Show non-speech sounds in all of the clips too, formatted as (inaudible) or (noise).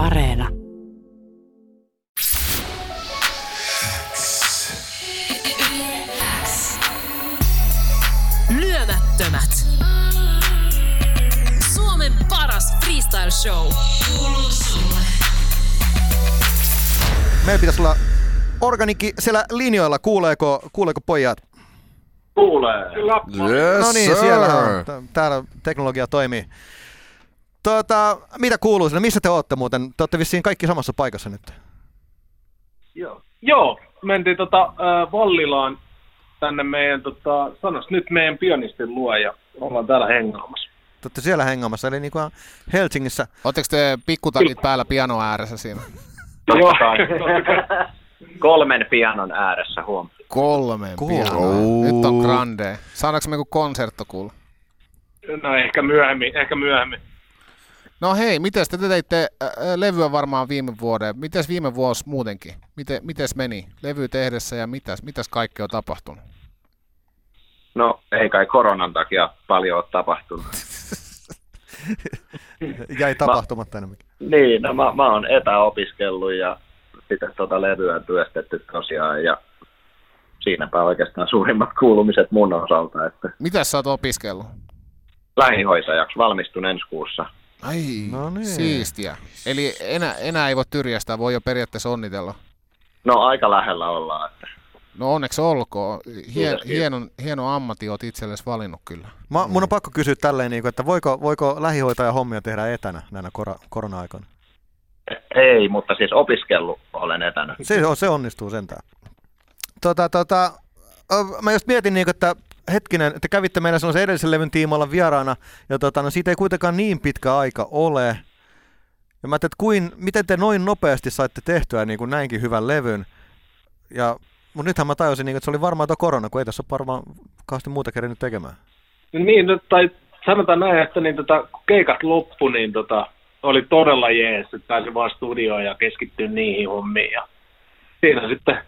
Areena. Lyömättömät. Suomen paras freestyle show. Meillä pitäisi olla organikki siellä linjoilla. Kuuleeko, kuuleeko pojat? Kuulee. Yes, no niin, sir. siellä on. Täällä teknologia toimii. Tota, mitä kuuluu sinne? Missä te olette muuten? Te olette vissiin kaikki samassa paikassa nyt. Joo. Joo, mentiin tota, äh, Vallilaan tänne meidän, tota, sanos nyt meidän pianistin luo ja ollaan täällä hengaamassa. Te olette siellä hengaamassa, eli niin kuin Helsingissä. Oletteko te pikkutakit päällä piano ääressä siinä? Joo. Kolmen pianon ääressä, huom. Kolme Cool. pianoa. Nyt on grande. Saadaanko me joku konsertto kuulla? No ehkä myöhemmin, ehkä myöhemmin. No hei, miten te teitte äh, levyä varmaan viime vuoden? Mites viime vuosi muutenkin? Miten, mites meni levy tehdessä ja mitäs, mitäs kaikkea on tapahtunut? No ei kai koronan takia paljon ole tapahtunut. (laughs) Jäi tapahtumatta enemmänkin. Niin, no mä, mä oon etäopiskellut ja sitten tota levyä työstetty tosiaan ja siinäpä oikeastaan suurimmat kuulumiset mun osalta, että Mitäs sä oot opiskellut? lähihoitajaksi valmistun ensi kuussa. Ai, No niin. siistiä. Eli enää, enää ei voi tyrjästää, voi jo periaatteessa onnitella. No aika lähellä ollaan, että No onneksi olkoon. Hien, hieno, hieno ammatti oot itsellesi valinnut kyllä. Mä, mun on pakko kysyä tälleen, niin kuin, että voiko, voiko lähihoitaja hommia tehdä etänä näinä kora, korona-aikoina? ei, mutta siis opiskellut olen etänä. Se, se onnistuu sentään. Tota, tota, mä just mietin, niin kuin, että hetkinen, te kävitte meillä sellaisen edellisen levyn tiimoilla vieraana, ja tota, no siitä ei kuitenkaan niin pitkä aika ole. Ja mä että kuin, miten te noin nopeasti saitte tehtyä niin kuin näinkin hyvän levyn. Ja, mutta nythän mä tajusin, niin että se oli varmaan tuo korona, kun ei tässä ole varmaan kauheasti muuta kerinyt tekemään. Niin, no, tai sanotaan näin, että niin, tota, kun keikat loppu, niin tota, oli todella jees, että pääsi vaan studioon ja keskittyä niihin hommiin. Ja siinä sitten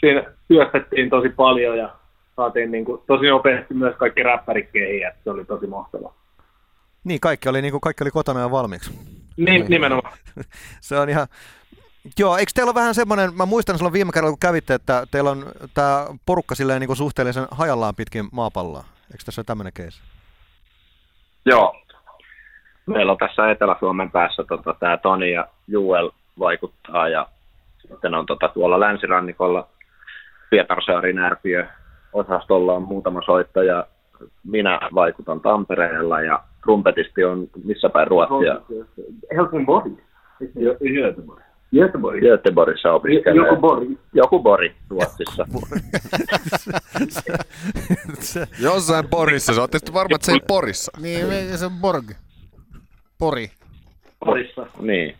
siinä työstettiin tosi paljon ja saatiin niin kuin, tosi nopeasti myös kaikki räppärit kehiin, että se oli tosi mahtavaa. Niin, kaikki oli, niin kuin, kaikki oli kotona ja valmiiksi. Niin, nimenomaan. (laughs) Se on ihan... Joo, eikö teillä ole vähän semmoinen, mä muistan silloin viime kerralla kun kävitte, että teillä on tämä porukka silleen niin kuin suhteellisen hajallaan pitkin maapalloa. Eikö tässä ole tämmöinen keissi? Joo. Meillä on tässä Etelä-Suomen päässä tota, tämä Toni ja Juel vaikuttaa ja sitten on tota, tuolla länsirannikolla Pietarsaaren ärpiö osastolla on muutama soittaja. Minä vaikutan Tampereella ja trumpetisti on missä päin Ruotsia. Helsingborg. Göteborg. Göteborg. Göteborgissa opiskelee. Joku Borg. Joku Bori Ruotsissa. (laughs) se, Jossain Porissa, sä ootte sitten varma, että se ei Porissa. Niin, me- se on Borg. Pori. Porissa. niin.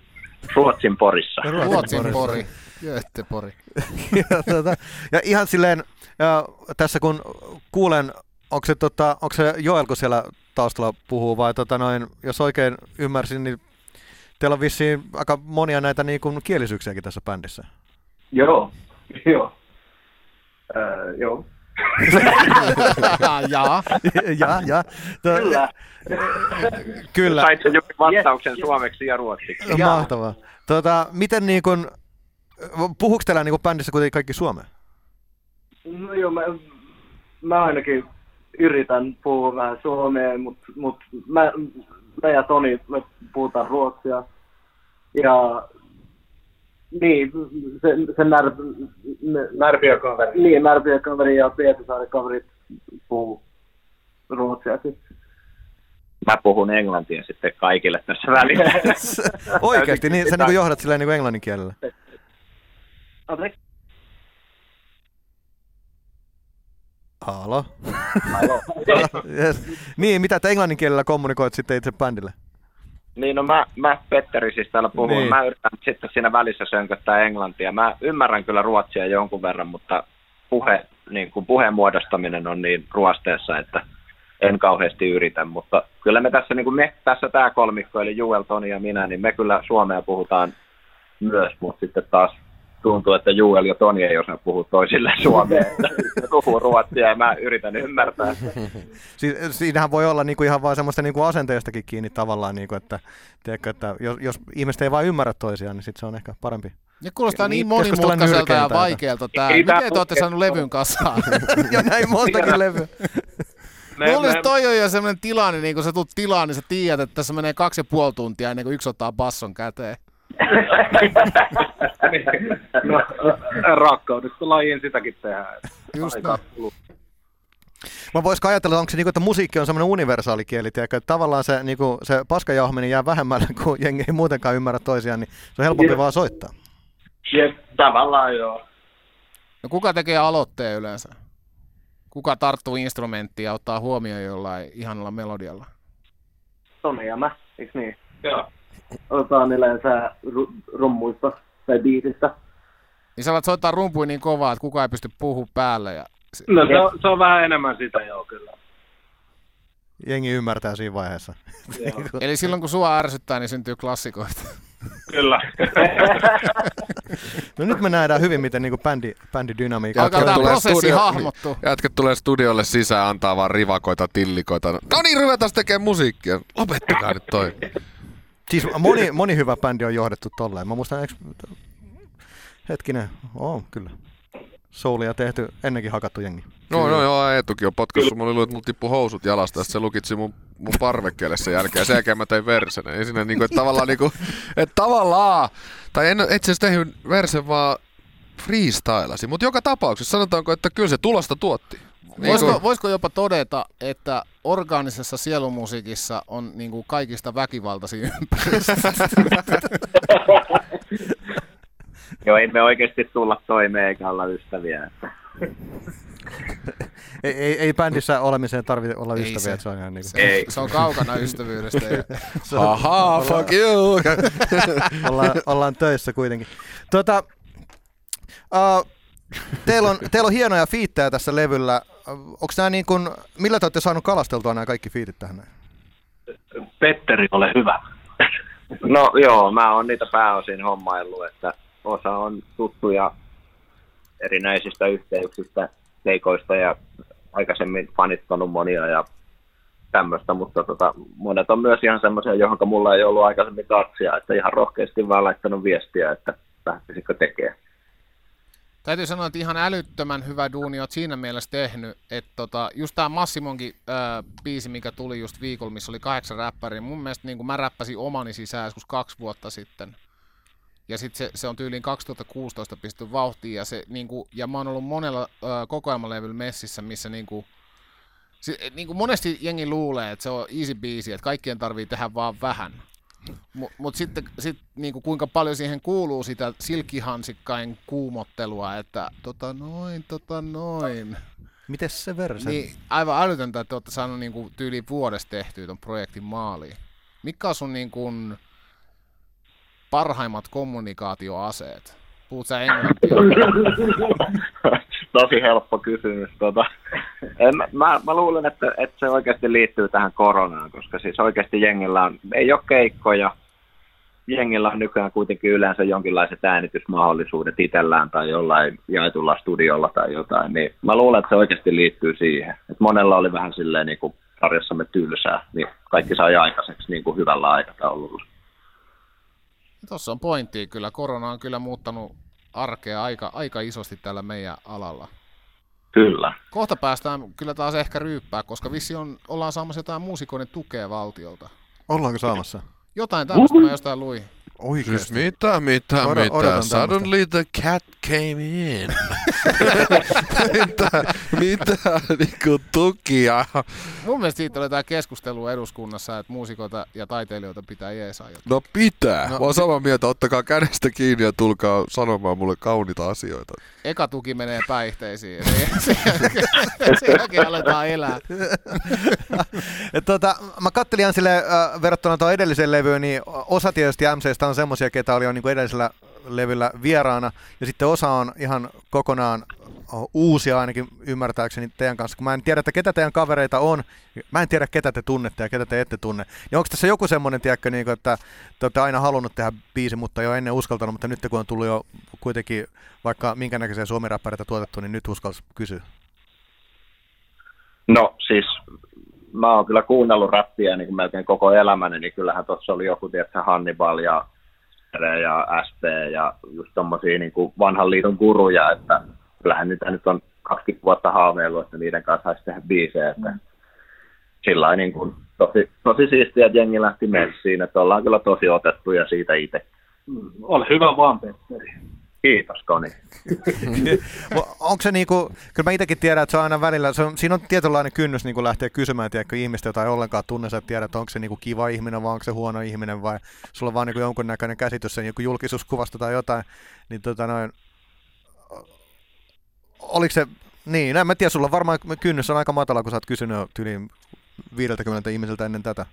Ruotsin Porissa. Ruotsin Pori. Göteborg. (laughs) ja, tota, ja ihan silleen, ja tässä kun kuulen, onko se, tota, onko se Joel, kun siellä taustalla puhuu, vai tota noin, jos oikein ymmärsin, niin teillä on vissiin aika monia näitä niin kuin kielisyyksiäkin tässä bändissä. Joo. (laughs) Joo. Äh, joo. (laughs) Jaa. ja, ja. To, Kyllä. Kyllä. Sait sen juuri vastauksen suomeksi ja ruotsiksi. Mahtavaa. Tota, miten niin kuin, puhuuko teillä niin kuin bändissä kuitenkin kaikki suomea? No joo, mä, mä ainakin yritän puhua vähän suomea, mutta mut mä, mä ja Toni, me puhutaan ruotsia. Ja niin, se, se när, Närpiökaveri. niin, Närpiön kaveri ja Pietasaaren kaverit puhuu ruotsia. sitten. Mä puhun englantia sitten kaikille tässä välillä. (laughs) Oikeasti, niin sä niin kuin johdat silleen niin englannin kielellä. Anteeksi? Halo. (laughs) yes. Niin, mitä te englannin kielellä kommunikoit sitten itse bändille? Niin, no mä, mä Petteri siis täällä puhun. Niin. Niin. Mä yritän sitten siinä välissä sönköttää englantia. Mä ymmärrän kyllä ruotsia jonkun verran, mutta puhe, niin kuin puheen muodostaminen on niin ruosteessa, että en kauheasti yritä. Mutta kyllä me tässä, niin kuin me, tässä tämä kolmikko, eli Juel, Toni ja minä, niin me kyllä suomea puhutaan myös, mutta sitten taas tuntuu, että Juel ja Toni ei osaa puhua toisille (laughs) suomea. Puhuu ruotsia ja mä yritän ymmärtää. (laughs) Si- siinähän voi olla niinku ihan vaan semmoista niinku asenteestakin kiinni tavallaan, niinku, että, tiedätkö, että jos, jos ihmiset ei vaan ymmärrä toisiaan, niin sit se on ehkä parempi. Ja kuulostaa niin monimutkaiselta ja vaikealta tää Miten te olette ole- saanut levyn kasaan? (laughs) ja näin montakin levyä. Me, Luulisin, toi on jo semmoinen tilanne, niin kun sä tulet tilaan, niin sä tiedät, että tässä menee kaksi ja puoli tuntia ennen kuin yksi ottaa basson käteen. No, (laughs) rakkaudesta lajiin sitäkin tehdään. Just Aika näin. Mä voisiko ajatella, onko se niinku, että musiikki on semmoinen universaali kieli, tiedätkö, että tavallaan se, niinku, se paskajauhminen jää vähemmälle, (laughs) kun jengi ei muutenkaan ymmärrä toisiaan, niin se on helpompi Jep. vaan soittaa. Jep, tavallaan joo. No kuka tekee aloitteen yleensä? Kuka tarttuu instrumenttiin ja ottaa huomioon jollain ihanalla melodialla? Toni ja mä, eiks niin? joo. Otetaan yleensä ru- rummuista tai biisistä. Niin sä alat soittaa rumpuja niin kovaa, että kukaan ei pysty puhumaan päälle. Ja... No se on, se on vähän enemmän sitä joo kyllä. Jengi ymmärtää siinä vaiheessa. (laughs) Eli silloin kun sua ärsyttää, niin syntyy klassikoita. Kyllä. (laughs) No nyt me nähdään hyvin, miten niinku bändi, bändidynamiikka Alkaa tulee prosessi studio- hahmottua. Jätket tulee studiolle sisään, antaa vaan rivakoita, tillikoita. No niin, ruvetaan tekemään musiikkia. Lopettakaa nyt toi. Siis moni, moni hyvä bändi on johdettu tolleen. Mä muistan, eikö... Hetkinen, on kyllä. Soulia tehty, ennenkin hakattu jengi. No, no joo, Eetukin on potkassut. Mulla oli että mulla tippui housut jalasta, ja sitten se lukitsi mun, mun parvekkeelle sen jälkeen, sen jälkeen mä tein versen. Ei siinä niinku, että tavallaan niinku, että tavallaan, tai en itse asiassa tehnyt versen vaan freestylasi, mutta joka tapauksessa sanotaanko, että kyllä se tulosta tuotti. Niin Voisiko, kuin- voisiko jopa todeta, että orgaanisessa sielumusiikissa on niin kuin kaikista väkivaltaisin ympäristö? Joo, ei me oikeasti tulla toimeen eikä olla ystäviä. Että. Ei, ei, ei bändissä olemiseen tarvitse olla Ei ystäviä, se. se on ihan niinku, Se, Ei. se on kaukana ystävyydestä. Ja... (laughs) Ahaa, fuck you! (laughs) ollaan, ollaan töissä kuitenkin. Tota, uh, teillä, on, teillä on hienoja fiittejä tässä levyllä. Onko nämä niin kuin, millä te olette saanut kalasteltua nämä kaikki fiitit tähän? näin? Petteri, ole hyvä. No joo, mä oon niitä pääosin hommaillut, että osa on tuttuja erinäisistä yhteyksistä, keikoista ja aikaisemmin fanittanut monia ja tämmöistä, mutta tota, monet on myös ihan semmoisia, johon mulla ei ollut aikaisemmin katsia, että ihan rohkeasti vaan laittanut viestiä, että lähtisikö tekemään. Täytyy sanoa, että ihan älyttömän hyvä duuni oot siinä mielessä tehnyt, että tota, just tää Massimonkin ää, biisi, mikä tuli just viikolla, missä oli kahdeksan räppäriä, mun mielestä niin mä räppäsin omani sisään joskus kaksi vuotta sitten. Ja sitten se, se on tyyliin 2016 pistetty vauhtiin, ja, se, niin kuin, ja mä oon ollut monella kokoelmalevyllä messissä, missä niin kuin, se, niin kuin monesti jengi luulee, että se on easy biisi, että kaikkien tarvii tehdä vaan vähän. Mutta mut sitten sit, niinku, kuinka paljon siihen kuuluu sitä silkkihansikkain kuumottelua, että tota noin, tota noin. Miten se verse? Niin aivan älytöntä, että olette saanut niinku, tyyli vuodessa tehtyä ton projektin maaliin. Mikä on sun niinku, parhaimmat kommunikaatioaseet? Puhut sä englantia? (laughs) Tosi helppo kysymys. Tota. (laughs) En, mä, mä, mä, luulen, että, että se oikeasti liittyy tähän koronaan, koska siis oikeasti jengillä on, ei ole keikkoja. Jengillä on nykyään kuitenkin yleensä jonkinlaiset äänitysmahdollisuudet itsellään tai jollain jaetulla studiolla tai jotain. Niin mä luulen, että se oikeasti liittyy siihen. Että monella oli vähän silleen niin kuin sarjassamme tylsää, niin kaikki sai aikaiseksi niin kuin hyvällä aikataululla. Tuossa on pointti kyllä. Korona on kyllä muuttanut arkea aika, aika isosti tällä meidän alalla. Kyllä. Kohta päästään kyllä taas ehkä ryyppää, koska vissi on, ollaan saamassa jotain muusikoiden tukea valtiolta. Ollaanko saamassa? Jotain tämmöistä mä jostain luin. Siis Oikeesti. mitä, mitä, Odot- mitä? odotan Suddenly the cat came in. (laughs) mitä, mitä niinku tukia? Mun mielestä siitä oli tämä keskustelu eduskunnassa, että muusikoita ja taiteilijoita pitää jeesaa jotain. No pitää. No, Mä oon samaa mieltä, ottakaa kädestä kiinni ja tulkaa sanomaan mulle kauniita asioita. Eka tuki menee päihteisiin, jälkeen (laughs) aletaan elää. (laughs) Et tota, mä kattelin sille, äh, verrattuna tuon edelliseen levyyn, niin osa tietysti MCstä on semmosia, ketä oli jo niinku edellisellä levyllä vieraana, ja sitten osa on ihan kokonaan uusia ainakin ymmärtääkseni teidän kanssa, kun mä en tiedä, että ketä teidän kavereita on, mä en tiedä, ketä te tunnette ja ketä te ette tunne. Niin onko tässä joku semmoinen, tiedätkö, niin kuin, että te olette aina halunnut tehdä biisi, mutta jo ennen uskaltanut, mutta nyt kun on tullut jo kuitenkin vaikka minkä näköisiä suomirappareita tuotettu, niin nyt uskalsi kysyä. No siis mä oon kyllä kuunnellut rappia niin kuin melkein koko elämäni, niin kyllähän tuossa oli joku, tietysti Hannibal ja ja SP ja just tommosia niin kuin vanhan liiton guruja, että kyllähän niitä nyt on 20 vuotta haaveillut, että niiden kanssa saisi tehdä biisejä, että mm. sillä niin kuin, tosi, tosi siistiä, että jengi lähti messiin, että ollaan kyllä tosi otettuja siitä itse. Mm, ole hyvä vaan, Petteri. Kiitos, Koni. (laughs) Onko se niinku, kyllä mä itsekin tiedän, että se on aina välillä, se on, siinä on tietynlainen kynnys niinku lähteä kysymään, tiedätkö, ihmistä, jota ei ollenkaan tunne, sä tiedät, onko se niinku kiva ihminen vai onko se huono ihminen vai sulla on vaan niinku jonkunnäköinen käsitys sen joku julkisuuskuvasta tai jotain, niin tota noin, oliko se, niin, en mä tiedä, sulla varmaan kynnys on aika matala, kun sä oot kysynyt yli 50 ihmiseltä ennen tätä.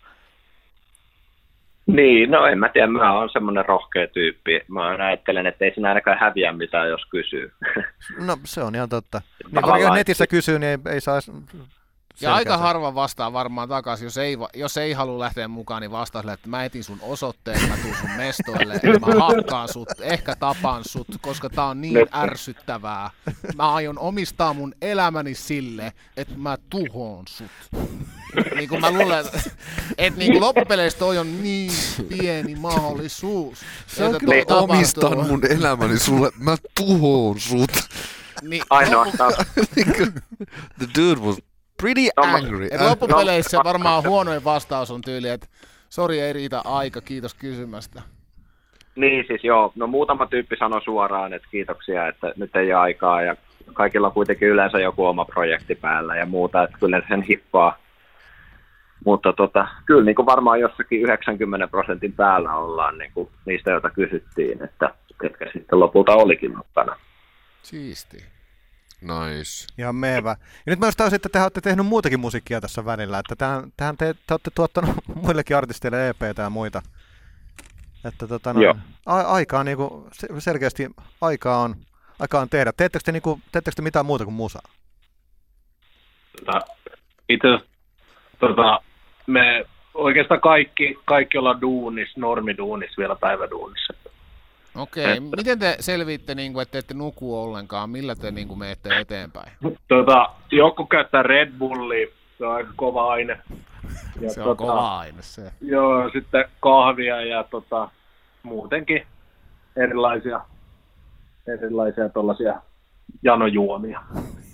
Niin, no en mä tiedä, mä oon semmoinen rohkea tyyppi. Mä ajattelen, että ei siinä ainakaan häviä mitään, jos kysyy. (laughs) No se on ihan totta. Niin, jos netissä kysyy, niin ei, ei saa ja aika harva vastaa varmaan takaisin, jos ei, jos ei halua lähteä mukaan, niin vastaa sille, että mä etin sun osoitteen, mä tuun sun mestoille, ja mä hakkaan sut, ehkä tapan sut, koska tää on niin ärsyttävää. Mä aion omistaa mun elämäni sille, että mä tuhoon sut. Niin kuin mä luulen, että, niin loppupeleissä toi on niin pieni mahdollisuus. Se on kyllä omistan mun elämäni sulle, mä tuhoon sut. Niin, Ainoastaan. (laughs) The dude was pretty angry. Et loppupeleissä no. varmaan huonoin vastaus on tyyli, että sori ei riitä aika, kiitos kysymästä. Niin siis joo, no muutama tyyppi sanoi suoraan, että kiitoksia, että nyt ei ole aikaa ja kaikilla on kuitenkin yleensä joku oma projekti päällä ja muuta, että kyllä sen hippaa. Mutta tota, kyllä niin kuin varmaan jossakin 90 prosentin päällä ollaan niin kuin niistä, joita kysyttiin, että ketkä sitten lopulta olikin mukana. Siisti. Nice. Ihan meevä. Ja nyt mä just taas, että te olette tehnyt muutakin musiikkia tässä välillä, että tähän, tähän te, te olette tuottanut (laughs) muillekin artisteille EPtä ja muita. Että tota, no, a, aikaa niinku, selkeästi aikaa on, aikaa on tehdä. Teettekö te, niinku, teettekö te mitään muuta kuin musaa? Tota, itse tota, me oikeastaan kaikki, kaikki ollaan duunis, normiduunis vielä päiväduunissa. Okei, okay. että... miten te selviitte, niin kuin, että ette nuku ollenkaan? Millä te niin kuin, menette eteenpäin? Tota, joku käyttää Red Bullia, se on aika kova aine. Ja se on tota, kova aine se. Joo, sitten kahvia ja tota, muutenkin erilaisia, erilaisia tuollaisia janojuomia.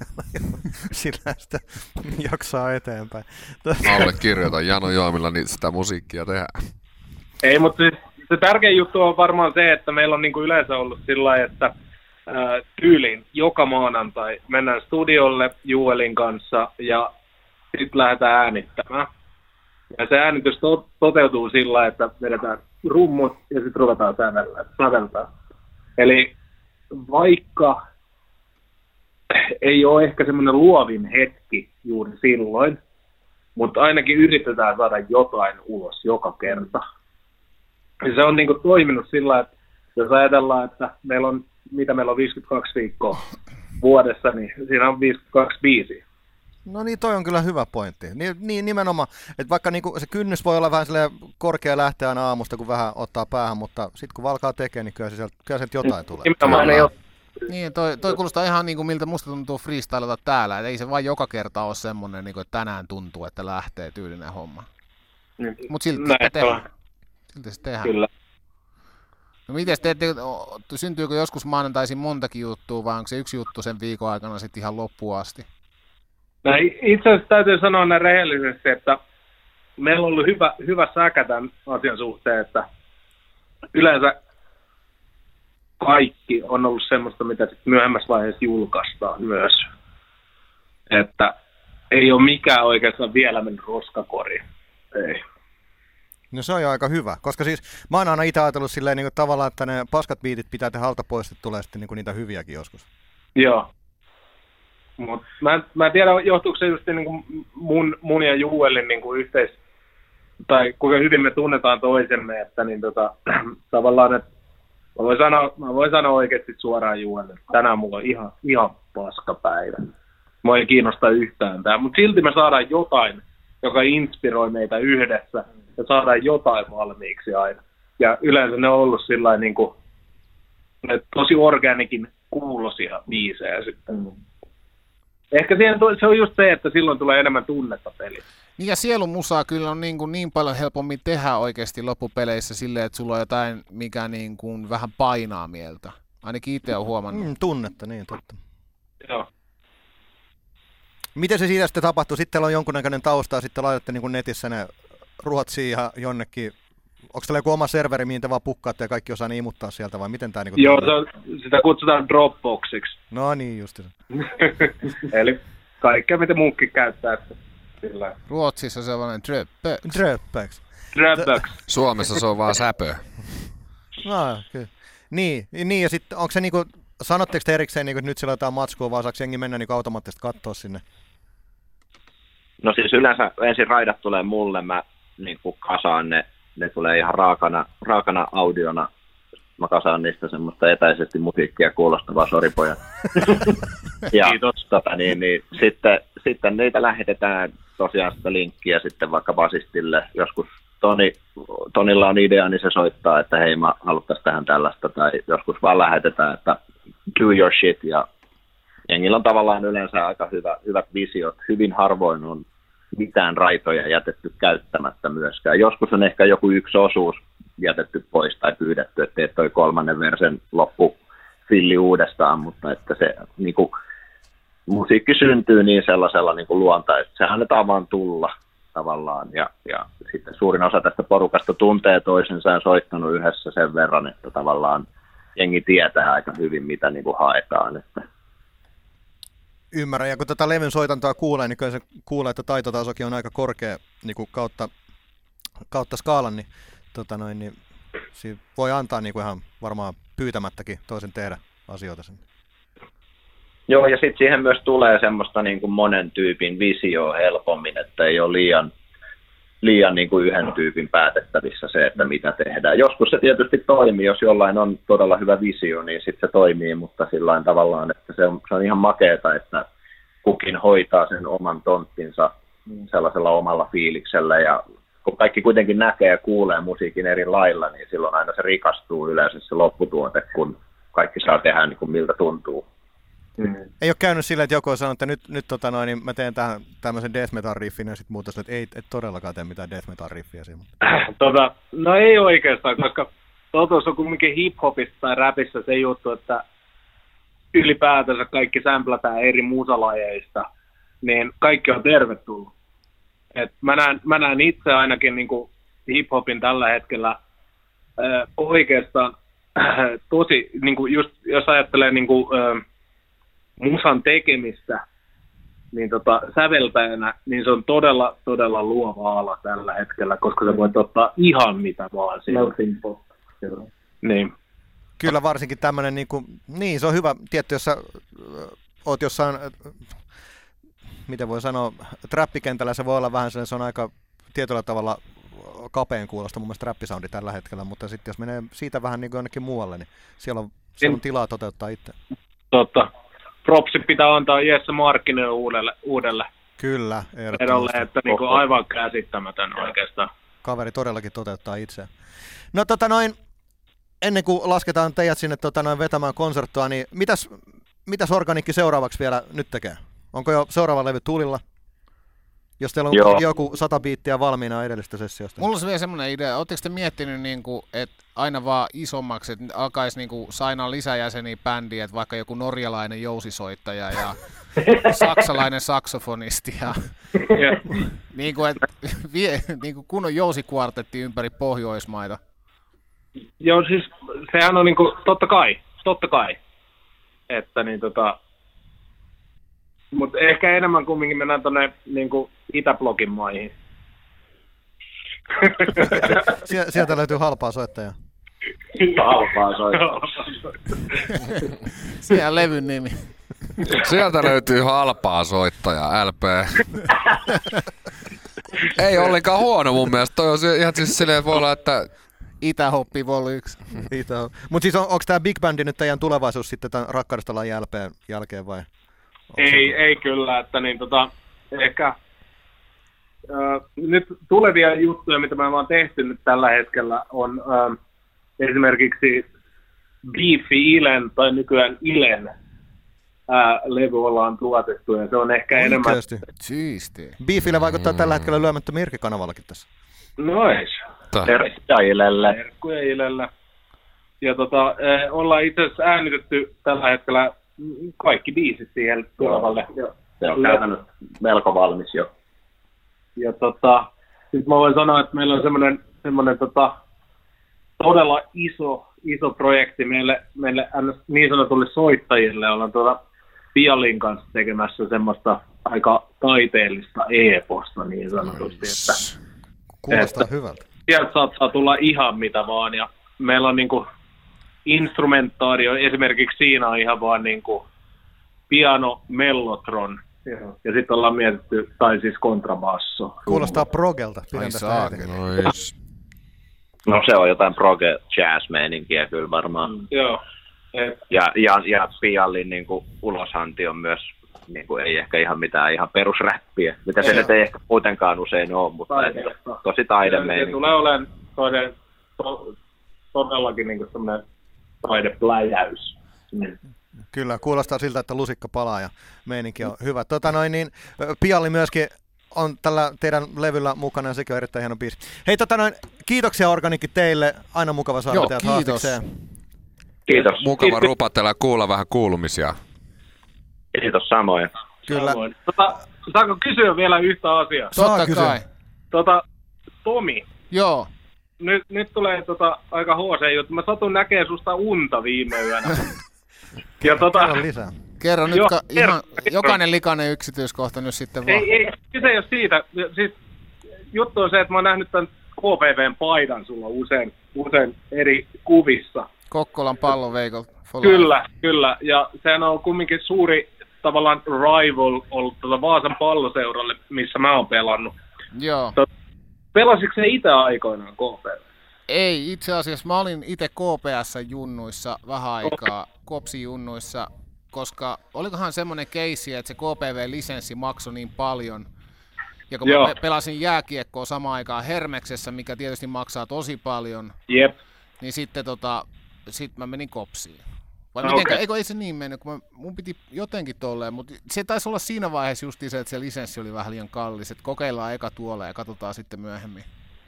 (laughs) Sillä sitä jaksaa eteenpäin. kirjoitan janojuomilla, niin sitä musiikkia tehdään. Ei, mutta siis se tärkein juttu on varmaan se, että meillä on niin kuin yleensä ollut sillä että ää, tyyliin joka maanantai mennään studiolle Juelin kanssa ja sitten lähdetään äänittämään. Ja se äänitys to- toteutuu sillä, että vedetään rummut ja sitten ruvetaan sävellä. Eli vaikka ei ole ehkä semmoinen luovin hetki juuri silloin, mutta ainakin yritetään saada jotain ulos joka kerta se on niin kuin toiminut sillä, että jos ajatellaan, että meillä on, mitä meillä on 52 viikkoa vuodessa, niin siinä on 52 biisiä. No niin, toi on kyllä hyvä pointti. Niin, niin nimenomaan, että vaikka niinku se kynnys voi olla vähän korkea lähteä aina aamusta, kun vähän ottaa päähän, mutta sitten kun alkaa tekemään, niin kyllä, sieltä, kyllä sieltä jotain tulee. Nimenomaan ei ole niin, toi, toi kuulostaa ihan niin kuin miltä musta tuntuu freestylata täällä, että ei se vain joka kerta ole semmoinen, niin kuin, että tänään tuntuu, että lähtee tyylinen homma. Niin, Mutta silti tehdään. Siltä se tehdään. Kyllä. No miten teette, syntyykö joskus maanantaisin montakin juttua, vai onko se yksi juttu sen viikon aikana sitten ihan loppuun asti? No itse asiassa täytyy sanoa näin rehellisesti, että meillä on ollut hyvä, hyvä säkä tämän asian suhteen, että yleensä kaikki on ollut semmoista, mitä sitten myöhemmässä vaiheessa julkaistaan myös. Että ei ole mikään oikeastaan vielä mennyt roskakoriin. Ei. No se on jo aika hyvä, koska siis mä oon aina itse ajatellut silleen niin kuin tavallaan, että ne paskat biitit pitää tehdä alta pois, että tulee sitten niin kuin niitä hyviäkin joskus. Joo. Mut mä, mä en tiedä, johtuuko se just niin kuin mun, mun ja Juelin niin kuin yhteis, tai kuinka hyvin me tunnetaan toisemme, että niin tota, (clears throat) tavallaan, että Mä voin sanoa, mä voin sanoa oikeasti suoraan Juhelle, että tänään mulla on ihan, ihan paska päivä. Mua ei kiinnosta yhtään tämä, mutta silti me saadaan jotain, joka inspiroi meitä yhdessä ja saadaan jotain valmiiksi aina. Ja yleensä ne on ollut sillä niin kuin, tosi organikin kuulosia biisejä sitten. Ehkä siihen, se on just se, että silloin tulee enemmän tunnetta peliä. Niin ja sielumusaa kyllä on niin, kuin niin paljon helpommin tehdä oikeasti loppupeleissä silleen, että sulla on jotain, mikä niin kuin vähän painaa mieltä. Ainakin itse olen huomannut. Mm, tunnetta, niin totta. Joo. Miten se siitä sitten tapahtui? Sitten on jonkunnäköinen tausta ja sitten laitatte niin kuin netissä ne Ruotsiin ja jonnekin onko teillä joku oma serveri, mihin te vaan pukkaatte ja kaikki osaa imuttaa sieltä vai miten tämä niin Joo, se on, sitä kutsutaan Dropboxiksi. No niin, just se. (laughs) Eli kaikkea, mitä muukki käyttää. Sillä. Ruotsissa se on vain Dropbox. Dropbox. Dropbox. Suomessa se on vaan säpö. (laughs) No, kyllä. Niin, niin ja sitten onko se niinku, sanotteko te erikseen, niinku, että nyt siellä on jotain matskua, vaan saako jengi mennä niinku automaattisesti katsoa sinne? No siis yleensä ensin raidat tulee mulle, mä niin kasaan ne ne tulee ihan raakana, raakana audiona. Mä kasaan niistä semmoista etäisesti musiikkia kuulostavaa, soripoja. (laughs) ja Kiitos. Tota, niin, niin, sitten, sitten niitä lähetetään tosiaan sitä linkkiä sitten vaikka basistille. Joskus Toni, Tonilla on idea, niin se soittaa, että hei mä haluttaisiin tähän tällaista. Tai joskus vaan lähetetään, että do your shit. Ja jengillä on tavallaan yleensä aika hyvä, hyvät visiot. Hyvin harvoin on mitään raitoja jätetty käyttämättä myöskään. Joskus on ehkä joku yksi osuus jätetty pois tai pyydetty, että teet toi kolmannen versen loppu filli uudestaan, mutta että se niin kuin, musiikki syntyy niin sellaisella niin kuin että se annetaan vaan tulla tavallaan. Ja, ja sitten suurin osa tästä porukasta tuntee toisensa ja soittanut yhdessä sen verran, että tavallaan jengi tietää aika hyvin, mitä niin kuin haetaan. Että Ymmärrän, ja kun tätä levyn soitantoa kuulee, niin kyllä se kuulee, että taitotasokin on aika korkea niin kuin kautta, kautta skaalan, niin, tota noin, niin siinä voi antaa niin kuin ihan varmaan pyytämättäkin toisen tehdä asioita sen. Joo, ja sitten siihen myös tulee semmoista niin kuin monen tyypin visio helpommin, että ei ole liian liian niin kuin yhden tyypin päätettävissä se, että mitä tehdään. Joskus se tietysti toimii, jos jollain on todella hyvä visio, niin sitten se toimii, mutta sillä tavallaan, että se on, se on ihan makeeta, että kukin hoitaa sen oman tonttinsa sellaisella omalla fiiliksellä ja kun kaikki kuitenkin näkee ja kuulee musiikin eri lailla, niin silloin aina se rikastuu yleensä se lopputuote, kun kaikki saa tehdä niin kuin miltä tuntuu. Mm. Ei ole käynyt sillä, että joku on sanonut, että nyt, nyt tota noin, niin mä teen tähän tämmöisen death metal riffin ja sitten muuta että ei et todellakaan tee mitään death metal riffiä siinä. tota, no ei oikeastaan, koska totuus on kuitenkin hip-hopista tai rapissa se juttu, että ylipäätänsä kaikki sämplätään eri musalajeista, niin kaikki on tervetullut. Et mä, näen, mä näen itse ainakin niin hip-hopin tällä hetkellä äh, oikeastaan äh, tosi, niin kuin just, jos ajattelee niin kuin, äh, musan tekemistä niin tota, säveltäjänä, niin se on todella, todella luova ala tällä hetkellä, koska sä voit ottaa ihan mitä vaan siellä. Niin. Kyllä varsinkin tämmöinen, niin, kuin, niin se on hyvä, tietty jos sä oot jossain, miten voi sanoa, trappikentällä se voi olla vähän se on aika tietyllä tavalla kapeen kuulosta mun mielestä trappisoundi tällä hetkellä, mutta sitten jos menee siitä vähän niin kuin jonnekin muualle, niin siellä on, siellä on tilaa toteuttaa itse. Totta, propsit pitää antaa Jesse Markkinen uudelle, uudelle Kyllä, erolle, että niin kuin aivan käsittämätön oikeastaan. Kaveri todellakin toteuttaa itse. No tota noin, ennen kuin lasketaan teidät sinne tota noin vetämään konserttua, niin mitäs, mitäs organikki seuraavaksi vielä nyt tekee? Onko jo seuraava levy tulilla? Jos teillä on Joo. joku sata biittiä valmiina edellisestä sessiosta. Mulla on vielä semmoinen idea. Oletteko te miettinyt, niin kuin, että aina vaan isommaksi, että alkaisi niin kuin, sainaa lisäjäseniä bändiä, että vaikka joku norjalainen jousisoittaja ja (laughs) saksalainen saksofonisti ja niin kuin, että, vie, niin kuin kunnon jousikvartetti ympäri Pohjoismaita. Joo, siis sehän on niin kuin, totta kai, totta kai, että niin tota, mutta ehkä enemmän kumminkin mennään tuonne niin Itäblogin maihin. (laughs) Sieltä löytyy halpaa soittajaa. Halpaa soittajaa. Siellä (laughs) levyn nimi. Sieltä löytyy halpaa soittajaa, LP. Ei ollenkaan huono mun mielestä. Toi on ihan siis silleen, että voi olla, että Itähoppi Vol 1. Mutta siis on, onko tämä Big Bandi nyt teidän tulevaisuus sitten tämän Rakkaudestalan jälkeen, jälkeen vai? Ei, ei kyllä, että niin tota, ehkä äh, nyt tulevia juttuja, mitä me ollaan tehty nyt tällä hetkellä, on äh, esimerkiksi Beefy Ilen tai nykyään Ilen äh, levy ollaan tuotettu ja se on ehkä enemmän... Oikeasti. Siisti. Beefille vaikuttaa tällä hetkellä lyömättä Mirki-kanavallakin tässä. Nois. Tervetuloa Ilelle. Terkkuja Ilellä. Ja tota, eh, ollaan itse asiassa äänitetty tällä hetkellä kaikki biisit siihen tulevalle. Se on käytännössä melko valmis jo. Ja tota, sit mä voin sanoa, että meillä on semmoinen, semmoinen tota, todella iso, iso projekti meille, meille niin sanotulle soittajille. Ollaan tuota Pialin kanssa tekemässä semmoista aika taiteellista e-posta niin sanotusti, että Kuulostaa Että- hyvältä. sieltä saattaa tulla ihan mitä vaan. Ja meillä on niinku instrumentaario, esimerkiksi siinä on ihan vaan niinku piano, mellotron. Ja sitten ollaan mietitty, tai siis kontrabasso. Kuulostaa progelta. Ai saakeli. Nois. No se on jotain proge jazz meininkiä kyllä varmaan. Joo. Et, Ja, ja, ja Piallin niin kuin, ulosanti on myös niin kuin, ei ehkä ihan mitään ihan perusräppiä, mitä se Ei nyt ei ehkä muutenkaan usein ole, mutta Taide. et, tosi se taidemeininki. tulee olemaan toinen, to, todellakin niinku semmoinen taidepläjäys. Mm. Kyllä, kuulostaa siltä, että lusikka palaa ja meininki on hyvä. Tota noin, niin, Pialli myöskin on tällä teidän levyllä mukana ja sekin on erittäin hieno biisi. Hei, tota noin, kiitoksia Organikki teille. Aina mukava saada Joo, teidät kiitos. haastikseen. Kiitos. Mukava rupatella ja kuulla vähän kuulumisia. Kiitos samoin. Kyllä. Samoin. Tota, saanko kysyä vielä yhtä asiaa? Saa Totta kysyä. kai. Tota, Tomi, Joo. Nyt, nyt tulee tota, aika HC juttu. Mä satun näkemään susta unta viime yönä. (laughs) ja tota, Kerro lisää. Kerro nyt Joo, ka- kerro, ihan kerro. jokainen likainen yksityiskohta nyt sitten vaan. ei, ei, kyse ei ole siitä. Siis, juttu on se, että mä oon nähnyt tämän KPVn paidan sulla usein, usein eri kuvissa. Kokkolan life. Kyllä, kyllä. Ja sehän on kumminkin suuri tavallaan rival ollut tuota Vaasan palloseuralle, missä mä oon pelannut. Joo. Pelasitko se itse aikoinaan KPV? Ei, itse asiassa mä olin itse KPS-junnuissa vähän aikaa, Kopsi-junnuissa, koska olikohan semmoinen keissi, että se KPV-lisenssi maksoi niin paljon, ja kun Joo. mä pe- pelasin jääkiekkoa samaan aikaan Hermeksessä, mikä tietysti maksaa tosi paljon, Jep. niin sitten tota, sit mä menin Kopsiin. Vai mitenkä, okei. eikö ei se niin mennyt, kun mä, mun piti jotenkin tolleen, mutta se taisi olla siinä vaiheessa just se, että se lisenssi oli vähän liian kallis, että kokeillaan eka tuolla ja katsotaan sitten myöhemmin.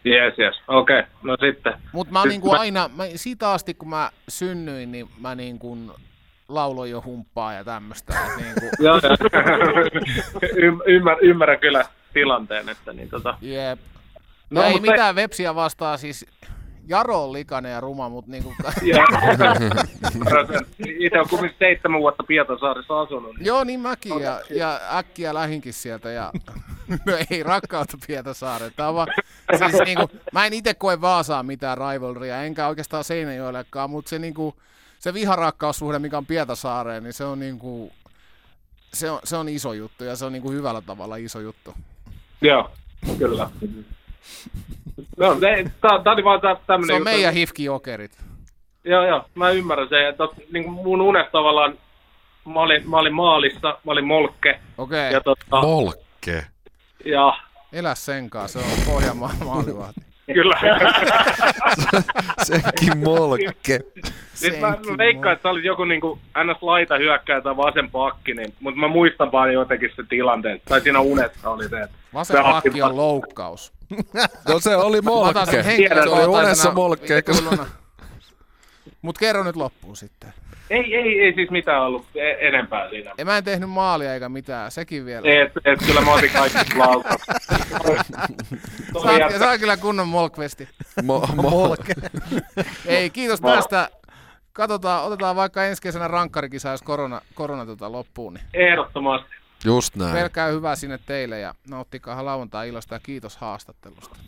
Yes, yes. Okei, okay. no sitten. Mutta mä oon niinku mä- aina, mä, siitä asti kun mä synnyin, niin mä niinku lauloin jo humppaa ja tämmöistä. Niinku, (laughs) Joo, joo. (laughs) Ym- ymmär, ymmärrän kyllä tilanteen, että niin tota... jep. No, No, ei mitään vepsiä vastaa, siis Jaro on likainen ja ruma, mutta niinku, Ja, (laughs) (laughs) itse on kumminkin seitsemän vuotta Pietarsaaressa asunut. Niin. joo niin mäkin ja, ja äkkiä lähinkin sieltä ja no (laughs) ei rakkautta Pietasaareen. Tää on vaan, siis niinku, mä en itse koe Vaasaa mitään rivalrya, enkä oikeastaan Seinäjoellekaan, mutta se niinku, se viharakkaussuhde, mikä on Pietasaareen, niin se on niinku, se on, se on iso juttu ja se on niinku hyvällä tavalla iso juttu. Joo, kyllä. No, tämä oli vaan tämmöinen Se on meidän hifki jokerit. Joo, joo, mä ymmärrän sen. Että, niin kuin mun unet tavallaan, mä olin, mä olin maalissa, mä olin molkke. Okei, Ja, tota, Molkke. ja elä sen kanssa, se on Pohjanmaan (laughs) maalivahti. Kyllä. (laughs) Sekin molkke. Siis mä, veikkaan, että sä olit joku niin kuin ns. laita hyökkääjä tai vasen pakki, niin, mutta mä muistan vaan jotenkin se tilanteen. Tai siinä unessa oli se, että Vasen pakki on loukkaus. No se oli Mä otan sen molkke. Se oli unessa molkke. Se- Mut kerro nyt loppuun sitten. Ei, ei, ei siis mitään ollut e- enempää siinä. Ja mä en tehnyt maalia eikä mitään, sekin vielä. Et, et kyllä mä otin kaikki laukat. Saa, saa kyllä kunnon molkvesti. Mo- mo- Molke. Ei, kiitos tästä. Katsotaan, otetaan vaikka ensi kesänä rankkarikisa, jos korona, korona tota loppuu. Niin Ehdottomasti. Just näin. pelkää hyvää sinne teille ja nauttikaa lauantai ilosta ja kiitos haastattelusta.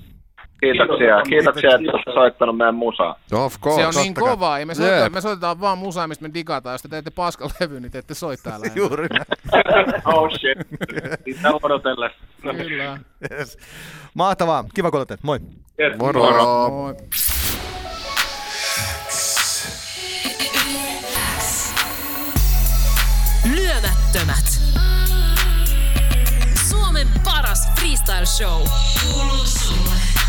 Kiitoksia, kiitoksia, että olette soittanut meidän musaa. Of course, se on niin kovaa, ja me soittaa, yeah. me soitetaan vaan musaa, mistä me digataan. Jos te teette paskan levy, niin te ette soi täällä. Juuri (laughs) Oh shit, sitä odotella. No niin. Kyllä. Yes. Mahtavaa, kiva kun olette. Moi. Yes. Moro. Moro. Moi. Lyömättömät. Suomen paras freestyle show. Kuuluu sulle.